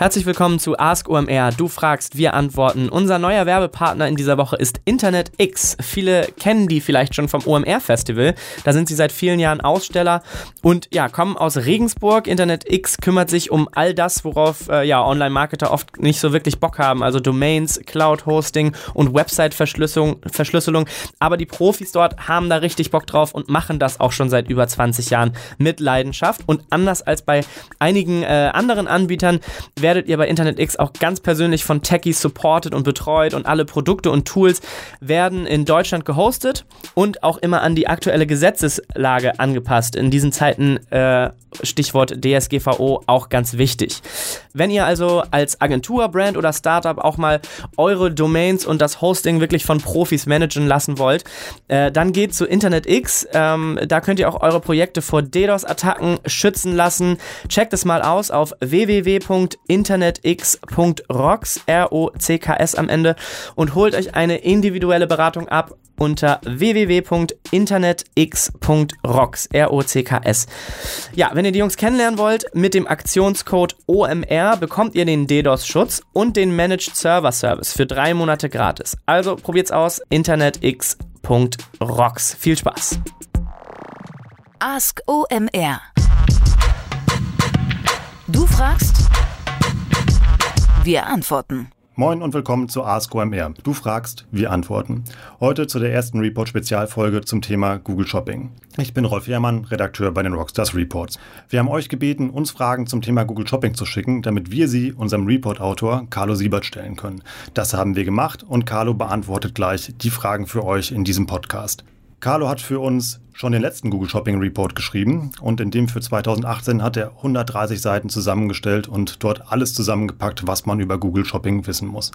Herzlich willkommen zu Ask OMR. Du fragst, wir antworten. Unser neuer Werbepartner in dieser Woche ist Internet X. Viele kennen die vielleicht schon vom OMR Festival. Da sind sie seit vielen Jahren Aussteller und ja, kommen aus Regensburg. Internet X kümmert sich um all das, worauf äh, ja Online-Marketer oft nicht so wirklich Bock haben, also Domains, Cloud-Hosting und Website-Verschlüsselung. Verschlüsselung. Aber die Profis dort haben da richtig Bock drauf und machen das auch schon seit über 20 Jahren mit Leidenschaft. Und anders als bei einigen äh, anderen Anbietern werden werdet ihr bei Internet X auch ganz persönlich von Techies supported und betreut und alle Produkte und Tools werden in Deutschland gehostet und auch immer an die aktuelle Gesetzeslage angepasst. In diesen Zeiten äh, Stichwort DSGVO auch ganz wichtig. Wenn ihr also als Agentur, Brand oder Startup auch mal eure Domains und das Hosting wirklich von Profis managen lassen wollt, äh, dann geht zu Internet X. Ähm, da könnt ihr auch eure Projekte vor DDoS-Attacken schützen lassen. Checkt es mal aus auf www.internetx.rocks, R-O-C-K-S am Ende und holt euch eine individuelle Beratung ab unter www.internetx.rocks, R-O-C-K-S. Ja, wenn ihr die Jungs kennenlernen wollt, mit dem Aktionscode OMR bekommt ihr den DDoS-Schutz und den Managed Server Service für drei Monate gratis. Also probiert's aus, internetx.rocks. Viel Spaß! Ask OMR. Du fragst, wir antworten. Moin und willkommen zu Ask OMR. Du fragst, wir antworten. Heute zu der ersten Report-Spezialfolge zum Thema Google Shopping. Ich bin Rolf Ehrmann, Redakteur bei den Rockstars Reports. Wir haben euch gebeten, uns Fragen zum Thema Google Shopping zu schicken, damit wir sie unserem Report-Autor Carlo Siebert stellen können. Das haben wir gemacht und Carlo beantwortet gleich die Fragen für euch in diesem Podcast. Carlo hat für uns schon den letzten Google Shopping Report geschrieben und in dem für 2018 hat er 130 Seiten zusammengestellt und dort alles zusammengepackt, was man über Google Shopping wissen muss.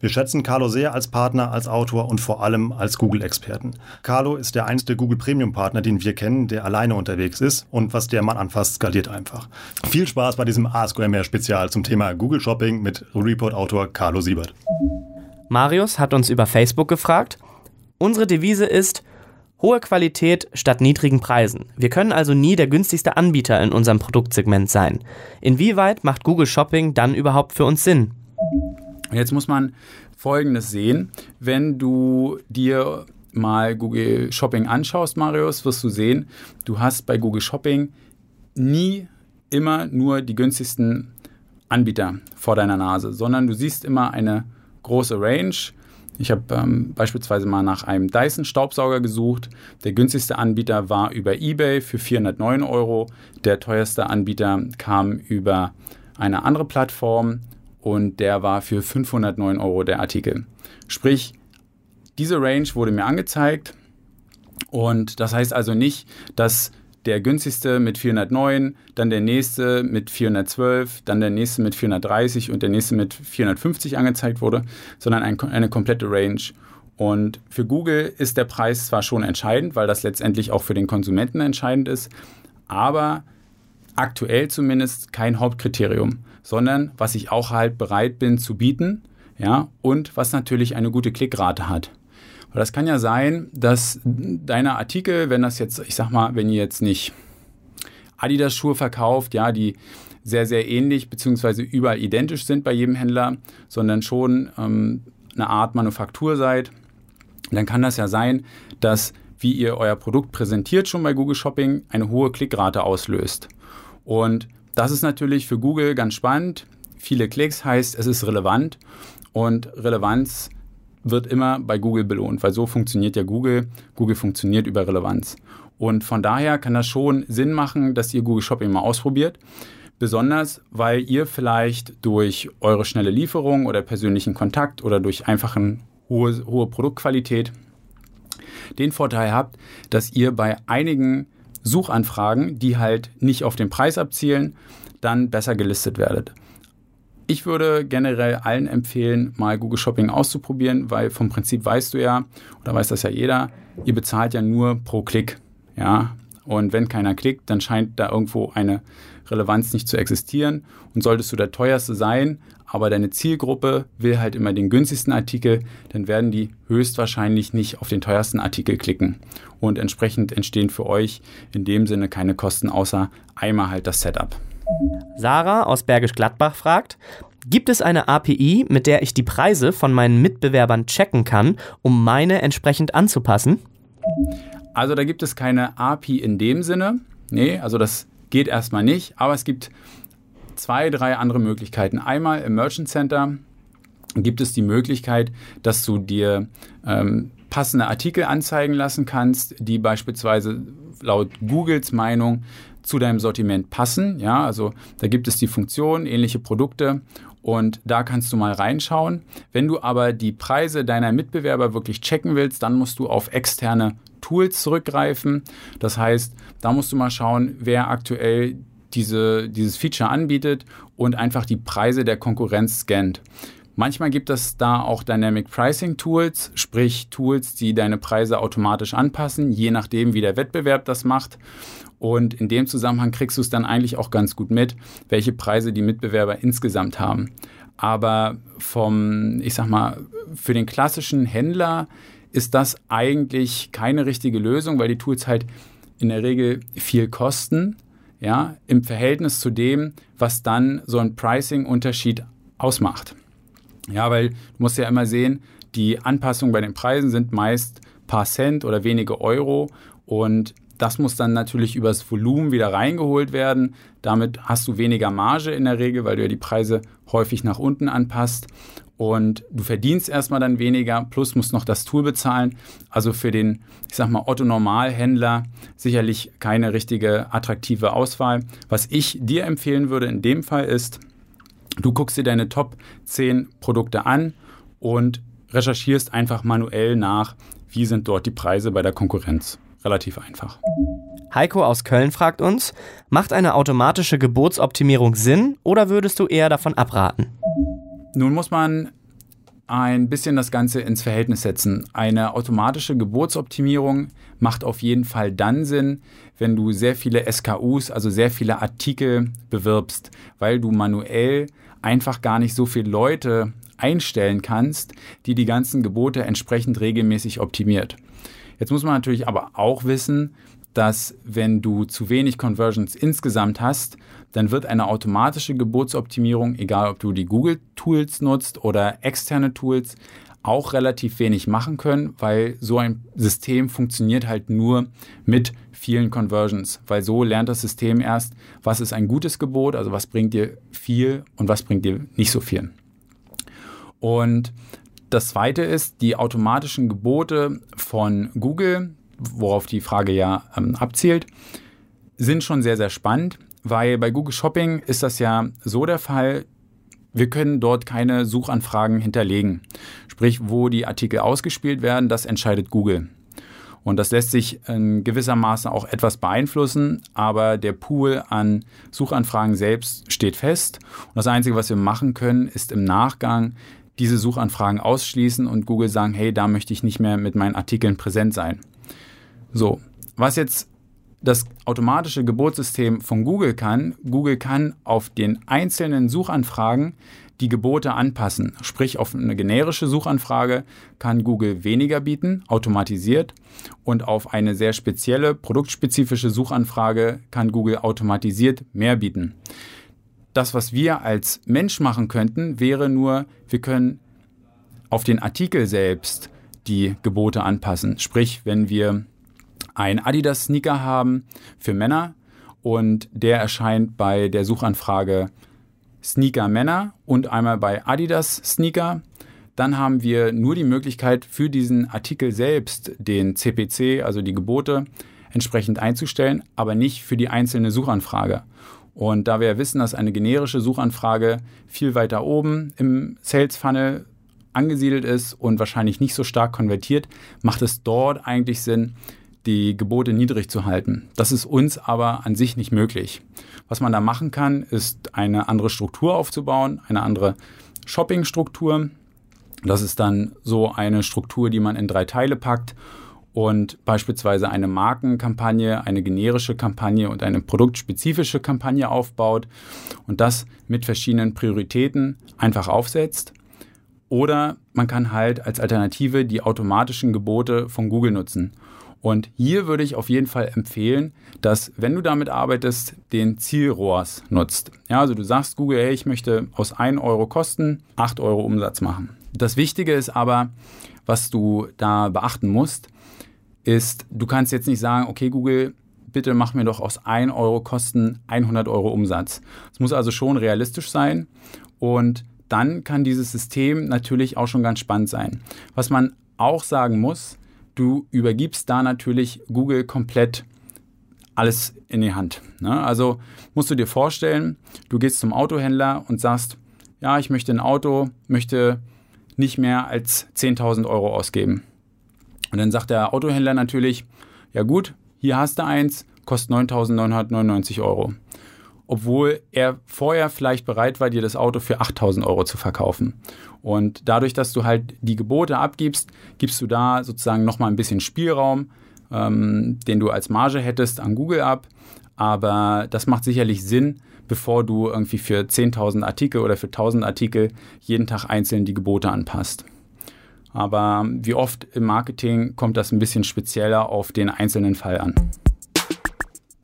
Wir schätzen Carlo sehr als Partner, als Autor und vor allem als Google-Experten. Carlo ist der einzige Google Premium-Partner, den wir kennen, der alleine unterwegs ist und was der Mann anfasst, skaliert einfach. Viel Spaß bei diesem AskOMR-Spezial zum Thema Google Shopping mit Report-Autor Carlo Siebert. Marius hat uns über Facebook gefragt. Unsere Devise ist, Hohe Qualität statt niedrigen Preisen. Wir können also nie der günstigste Anbieter in unserem Produktsegment sein. Inwieweit macht Google Shopping dann überhaupt für uns Sinn? Jetzt muss man Folgendes sehen. Wenn du dir mal Google Shopping anschaust, Marius, wirst du sehen, du hast bei Google Shopping nie immer nur die günstigsten Anbieter vor deiner Nase, sondern du siehst immer eine große Range ich habe ähm, beispielsweise mal nach einem Dyson-Staubsauger gesucht. Der günstigste Anbieter war über eBay für 409 Euro. Der teuerste Anbieter kam über eine andere Plattform und der war für 509 Euro der Artikel. Sprich, diese Range wurde mir angezeigt und das heißt also nicht, dass der günstigste mit 409, dann der nächste mit 412, dann der nächste mit 430 und der nächste mit 450 angezeigt wurde, sondern ein, eine komplette Range. Und für Google ist der Preis zwar schon entscheidend, weil das letztendlich auch für den Konsumenten entscheidend ist, aber aktuell zumindest kein Hauptkriterium, sondern was ich auch halt bereit bin zu bieten, ja, und was natürlich eine gute Klickrate hat. Weil das kann ja sein, dass deine Artikel, wenn das jetzt, ich sag mal, wenn ihr jetzt nicht Adidas-Schuhe verkauft, ja, die sehr, sehr ähnlich bzw. überall identisch sind bei jedem Händler, sondern schon ähm, eine Art Manufaktur seid, dann kann das ja sein, dass wie ihr euer Produkt präsentiert schon bei Google Shopping eine hohe Klickrate auslöst. Und das ist natürlich für Google ganz spannend. Viele Klicks heißt, es ist relevant und Relevanz wird immer bei Google belohnt, weil so funktioniert ja Google. Google funktioniert über Relevanz. Und von daher kann das schon Sinn machen, dass ihr Google Shopping mal ausprobiert. Besonders, weil ihr vielleicht durch eure schnelle Lieferung oder persönlichen Kontakt oder durch einfachen hohe, hohe Produktqualität den Vorteil habt, dass ihr bei einigen Suchanfragen, die halt nicht auf den Preis abzielen, dann besser gelistet werdet. Ich würde generell allen empfehlen, mal Google Shopping auszuprobieren, weil vom Prinzip weißt du ja, oder weiß das ja jeder, ihr bezahlt ja nur pro Klick. Ja, und wenn keiner klickt, dann scheint da irgendwo eine Relevanz nicht zu existieren. Und solltest du der teuerste sein, aber deine Zielgruppe will halt immer den günstigsten Artikel, dann werden die höchstwahrscheinlich nicht auf den teuersten Artikel klicken. Und entsprechend entstehen für euch in dem Sinne keine Kosten, außer einmal halt das Setup. Sarah aus Bergisch Gladbach fragt, Gibt es eine API, mit der ich die Preise von meinen Mitbewerbern checken kann, um meine entsprechend anzupassen? Also da gibt es keine API in dem Sinne. Nee, also das geht erstmal nicht, aber es gibt zwei, drei andere Möglichkeiten. Einmal im Merchant Center gibt es die Möglichkeit, dass du dir ähm, passende Artikel anzeigen lassen kannst, die beispielsweise laut Googles Meinung zu deinem Sortiment passen. Ja, also da gibt es die Funktion, ähnliche Produkte und da kannst du mal reinschauen. Wenn du aber die Preise deiner Mitbewerber wirklich checken willst, dann musst du auf externe Tools zurückgreifen. Das heißt, da musst du mal schauen, wer aktuell diese, dieses Feature anbietet und einfach die Preise der Konkurrenz scannt. Manchmal gibt es da auch Dynamic Pricing Tools, sprich Tools, die deine Preise automatisch anpassen, je nachdem, wie der Wettbewerb das macht. Und in dem Zusammenhang kriegst du es dann eigentlich auch ganz gut mit, welche Preise die Mitbewerber insgesamt haben. Aber vom, ich sag mal, für den klassischen Händler ist das eigentlich keine richtige Lösung, weil die Tools halt in der Regel viel kosten, ja, im Verhältnis zu dem, was dann so ein Pricing-Unterschied ausmacht. Ja, weil du musst ja immer sehen, die Anpassungen bei den Preisen sind meist paar Cent oder wenige Euro und das muss dann natürlich übers Volumen wieder reingeholt werden. Damit hast du weniger Marge in der Regel, weil du ja die Preise häufig nach unten anpasst. Und du verdienst erstmal dann weniger, plus musst noch das Tool bezahlen. Also für den, ich sag mal, Otto-Normalhändler sicherlich keine richtige attraktive Auswahl. Was ich dir empfehlen würde in dem Fall ist, Du guckst dir deine Top 10 Produkte an und recherchierst einfach manuell nach, wie sind dort die Preise bei der Konkurrenz. Relativ einfach. Heiko aus Köln fragt uns, macht eine automatische Gebotsoptimierung Sinn oder würdest du eher davon abraten? Nun muss man ein bisschen das Ganze ins Verhältnis setzen. Eine automatische Gebotsoptimierung macht auf jeden Fall dann Sinn, wenn du sehr viele SKUs, also sehr viele Artikel bewirbst, weil du manuell einfach gar nicht so viele Leute einstellen kannst, die die ganzen Gebote entsprechend regelmäßig optimiert. Jetzt muss man natürlich aber auch wissen, dass wenn du zu wenig Conversions insgesamt hast, dann wird eine automatische Gebotsoptimierung, egal ob du die Google-Tools nutzt oder externe Tools, auch relativ wenig machen können, weil so ein System funktioniert halt nur mit vielen Conversions, weil so lernt das System erst, was ist ein gutes Gebot, also was bringt dir viel und was bringt dir nicht so viel. Und das zweite ist, die automatischen Gebote von Google, worauf die Frage ja ähm, abzielt, sind schon sehr, sehr spannend, weil bei Google Shopping ist das ja so der Fall, wir können dort keine Suchanfragen hinterlegen. Sprich, wo die Artikel ausgespielt werden, das entscheidet Google. Und das lässt sich in gewissermaßen auch etwas beeinflussen, aber der Pool an Suchanfragen selbst steht fest. Und das Einzige, was wir machen können, ist im Nachgang diese Suchanfragen ausschließen und Google sagen, hey, da möchte ich nicht mehr mit meinen Artikeln präsent sein. So, was jetzt das automatische Gebotssystem von Google kann, Google kann auf den einzelnen Suchanfragen die Gebote anpassen. Sprich, auf eine generische Suchanfrage kann Google weniger bieten, automatisiert. Und auf eine sehr spezielle, produktspezifische Suchanfrage kann Google automatisiert mehr bieten. Das, was wir als Mensch machen könnten, wäre nur, wir können auf den Artikel selbst die Gebote anpassen. Sprich, wenn wir ein Adidas-Sneaker haben für Männer und der erscheint bei der Suchanfrage Sneaker Männer und einmal bei Adidas Sneaker. Dann haben wir nur die Möglichkeit für diesen Artikel selbst den CPC, also die Gebote, entsprechend einzustellen, aber nicht für die einzelne Suchanfrage. Und da wir ja wissen, dass eine generische Suchanfrage viel weiter oben im Sales Funnel angesiedelt ist und wahrscheinlich nicht so stark konvertiert, macht es dort eigentlich Sinn, die Gebote niedrig zu halten. Das ist uns aber an sich nicht möglich. Was man da machen kann, ist eine andere Struktur aufzubauen, eine andere Shopping-Struktur. Das ist dann so eine Struktur, die man in drei Teile packt und beispielsweise eine Markenkampagne, eine generische Kampagne und eine produktspezifische Kampagne aufbaut und das mit verschiedenen Prioritäten einfach aufsetzt. Oder man kann halt als Alternative die automatischen Gebote von Google nutzen. Und hier würde ich auf jeden Fall empfehlen, dass, wenn du damit arbeitest, den Zielrohrs nutzt. Ja, also du sagst Google, hey, ich möchte aus 1 Euro Kosten 8 Euro Umsatz machen. Das Wichtige ist aber, was du da beachten musst, ist, du kannst jetzt nicht sagen, okay, Google, bitte mach mir doch aus 1 Euro Kosten 100 Euro Umsatz. Es muss also schon realistisch sein und dann kann dieses System natürlich auch schon ganz spannend sein. Was man auch sagen muss, du übergibst da natürlich Google komplett alles in die Hand. Ne? Also musst du dir vorstellen, du gehst zum Autohändler und sagst, ja, ich möchte ein Auto, möchte nicht mehr als 10.000 Euro ausgeben. Und dann sagt der Autohändler natürlich, ja gut, hier hast du eins, kostet 9.999 Euro. Obwohl er vorher vielleicht bereit war, dir das Auto für 8.000 Euro zu verkaufen. Und dadurch, dass du halt die Gebote abgibst, gibst du da sozusagen nochmal ein bisschen Spielraum, ähm, den du als Marge hättest, an Google ab. Aber das macht sicherlich Sinn, bevor du irgendwie für 10.000 Artikel oder für 1.000 Artikel jeden Tag einzeln die Gebote anpasst. Aber wie oft im Marketing kommt das ein bisschen spezieller auf den einzelnen Fall an.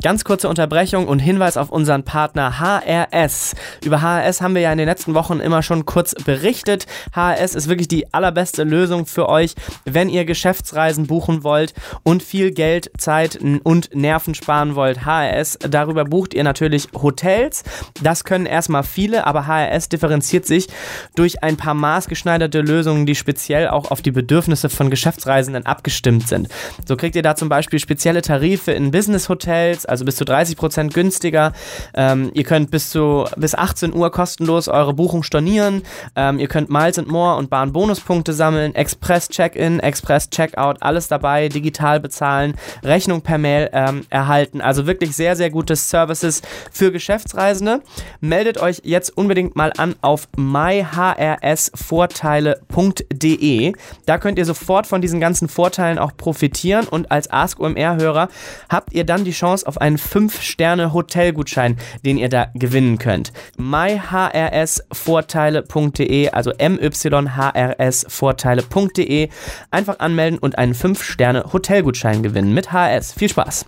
Ganz kurze Unterbrechung und Hinweis auf unseren Partner HRS. Über HRS haben wir ja in den letzten Wochen immer schon kurz berichtet. HRS ist wirklich die allerbeste Lösung für euch, wenn ihr Geschäftsreisen buchen wollt und viel Geld, Zeit und Nerven sparen wollt. HRS, darüber bucht ihr natürlich Hotels. Das können erstmal viele, aber HRS differenziert sich durch ein paar maßgeschneiderte Lösungen, die speziell auch auf die Bedürfnisse von Geschäftsreisenden abgestimmt sind. So kriegt ihr da zum Beispiel spezielle Tarife in Business-Hotels, also bis zu 30 Prozent günstiger. Ähm, ihr könnt bis zu bis 18 Uhr kostenlos eure Buchung stornieren. Ähm, ihr könnt Miles and More und Bahn Bonuspunkte sammeln, Express Check-in, Express Checkout, alles dabei, digital bezahlen, Rechnung per Mail ähm, erhalten. Also wirklich sehr, sehr gute Services für Geschäftsreisende. Meldet euch jetzt unbedingt mal an auf myhrsvorteile.de. Da könnt ihr sofort von diesen ganzen Vorteilen auch profitieren und als Ask OMR-Hörer habt ihr dann die Chance auf einen 5-Sterne-Hotelgutschein, den ihr da gewinnen könnt. myhrsvorteile.de, also myhrsvorteile.de. Einfach anmelden und einen 5-Sterne-Hotelgutschein gewinnen mit HS. Viel Spaß!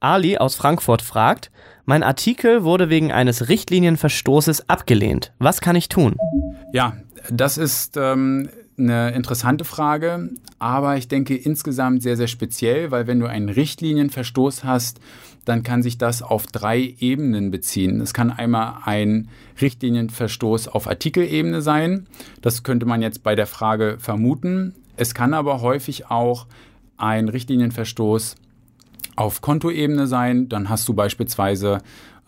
Ali aus Frankfurt fragt, mein Artikel wurde wegen eines Richtlinienverstoßes abgelehnt. Was kann ich tun? Ja, das ist ähm, eine interessante Frage, aber ich denke insgesamt sehr, sehr speziell, weil wenn du einen Richtlinienverstoß hast, dann kann sich das auf drei Ebenen beziehen. Es kann einmal ein Richtlinienverstoß auf Artikelebene sein. Das könnte man jetzt bei der Frage vermuten. Es kann aber häufig auch ein Richtlinienverstoß auf Kontoebene sein. Dann hast du beispielsweise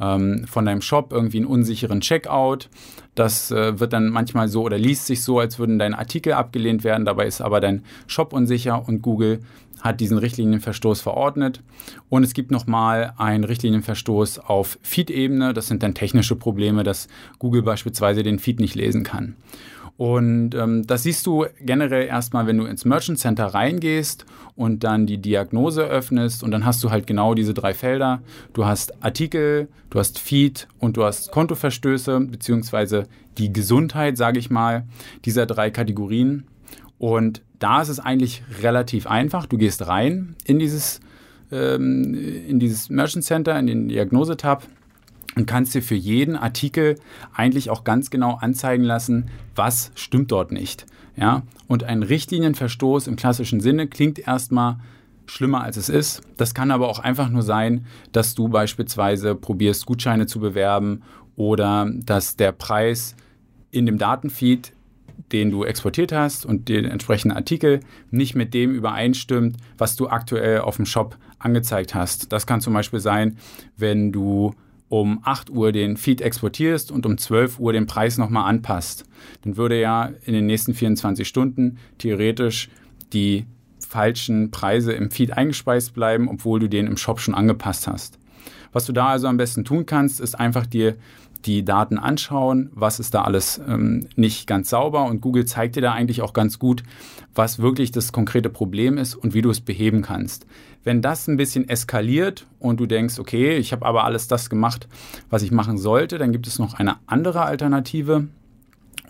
ähm, von deinem Shop irgendwie einen unsicheren Checkout. Das äh, wird dann manchmal so oder liest sich so, als würden deine Artikel abgelehnt werden. Dabei ist aber dein Shop unsicher und Google hat diesen Richtlinienverstoß verordnet. Und es gibt nochmal einen Richtlinienverstoß auf Feed-Ebene. Das sind dann technische Probleme, dass Google beispielsweise den Feed nicht lesen kann. Und ähm, das siehst du generell erstmal, wenn du ins Merchant Center reingehst und dann die Diagnose öffnest und dann hast du halt genau diese drei Felder. Du hast Artikel, du hast Feed und du hast Kontoverstöße, beziehungsweise die Gesundheit, sage ich mal, dieser drei Kategorien. Und da ist es eigentlich relativ einfach. Du gehst rein in dieses, ähm, in dieses Merchant Center, in den Diagnose-Tab und kannst dir für jeden Artikel eigentlich auch ganz genau anzeigen lassen, was stimmt dort nicht. Ja? Und ein Richtlinienverstoß im klassischen Sinne klingt erstmal schlimmer als es ist. Das kann aber auch einfach nur sein, dass du beispielsweise probierst, Gutscheine zu bewerben oder dass der Preis in dem Datenfeed, den du exportiert hast und den entsprechenden Artikel nicht mit dem übereinstimmt, was du aktuell auf dem Shop angezeigt hast. Das kann zum Beispiel sein, wenn du um 8 Uhr den Feed exportierst und um 12 Uhr den Preis nochmal anpasst, dann würde ja in den nächsten 24 Stunden theoretisch die falschen Preise im Feed eingespeist bleiben, obwohl du den im Shop schon angepasst hast. Was du da also am besten tun kannst, ist einfach dir die Daten anschauen, was ist da alles ähm, nicht ganz sauber und Google zeigt dir da eigentlich auch ganz gut, was wirklich das konkrete Problem ist und wie du es beheben kannst. Wenn das ein bisschen eskaliert und du denkst, okay, ich habe aber alles das gemacht, was ich machen sollte, dann gibt es noch eine andere Alternative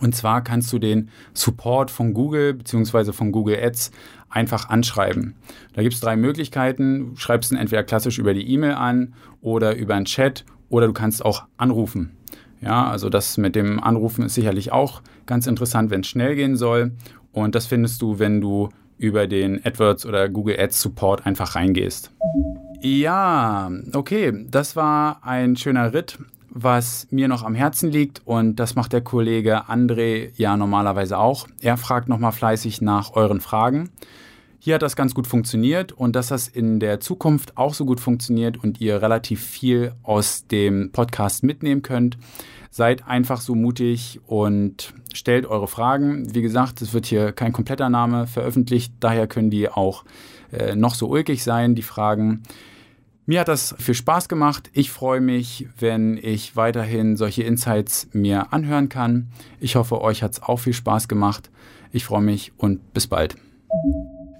Und zwar kannst du den Support von Google bzw. von Google Ads einfach anschreiben. Da gibt es drei Möglichkeiten. Du schreibst ihn entweder klassisch über die E-Mail an oder über einen Chat oder du kannst auch anrufen. Ja, also das mit dem Anrufen ist sicherlich auch ganz interessant, wenn es schnell gehen soll. Und das findest du, wenn du über den AdWords oder Google Ads Support einfach reingehst. Ja, okay, das war ein schöner Ritt, was mir noch am Herzen liegt und das macht der Kollege André ja normalerweise auch. Er fragt nochmal fleißig nach euren Fragen. Hier hat das ganz gut funktioniert und dass das in der Zukunft auch so gut funktioniert und ihr relativ viel aus dem Podcast mitnehmen könnt. Seid einfach so mutig und stellt eure Fragen. Wie gesagt, es wird hier kein kompletter Name veröffentlicht, daher können die auch äh, noch so ulkig sein, die Fragen. Mir hat das viel Spaß gemacht. Ich freue mich, wenn ich weiterhin solche Insights mir anhören kann. Ich hoffe, euch hat es auch viel Spaß gemacht. Ich freue mich und bis bald.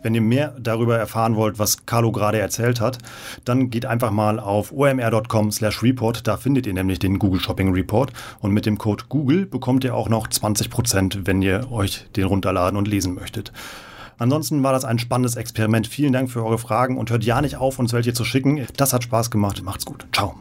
Wenn ihr mehr darüber erfahren wollt, was Carlo gerade erzählt hat, dann geht einfach mal auf omr.com/report. Da findet ihr nämlich den Google Shopping Report und mit dem Code Google bekommt ihr auch noch 20%, wenn ihr euch den runterladen und lesen möchtet. Ansonsten war das ein spannendes Experiment. Vielen Dank für eure Fragen und hört ja nicht auf, uns welche zu schicken. Das hat Spaß gemacht. Macht's gut. Ciao.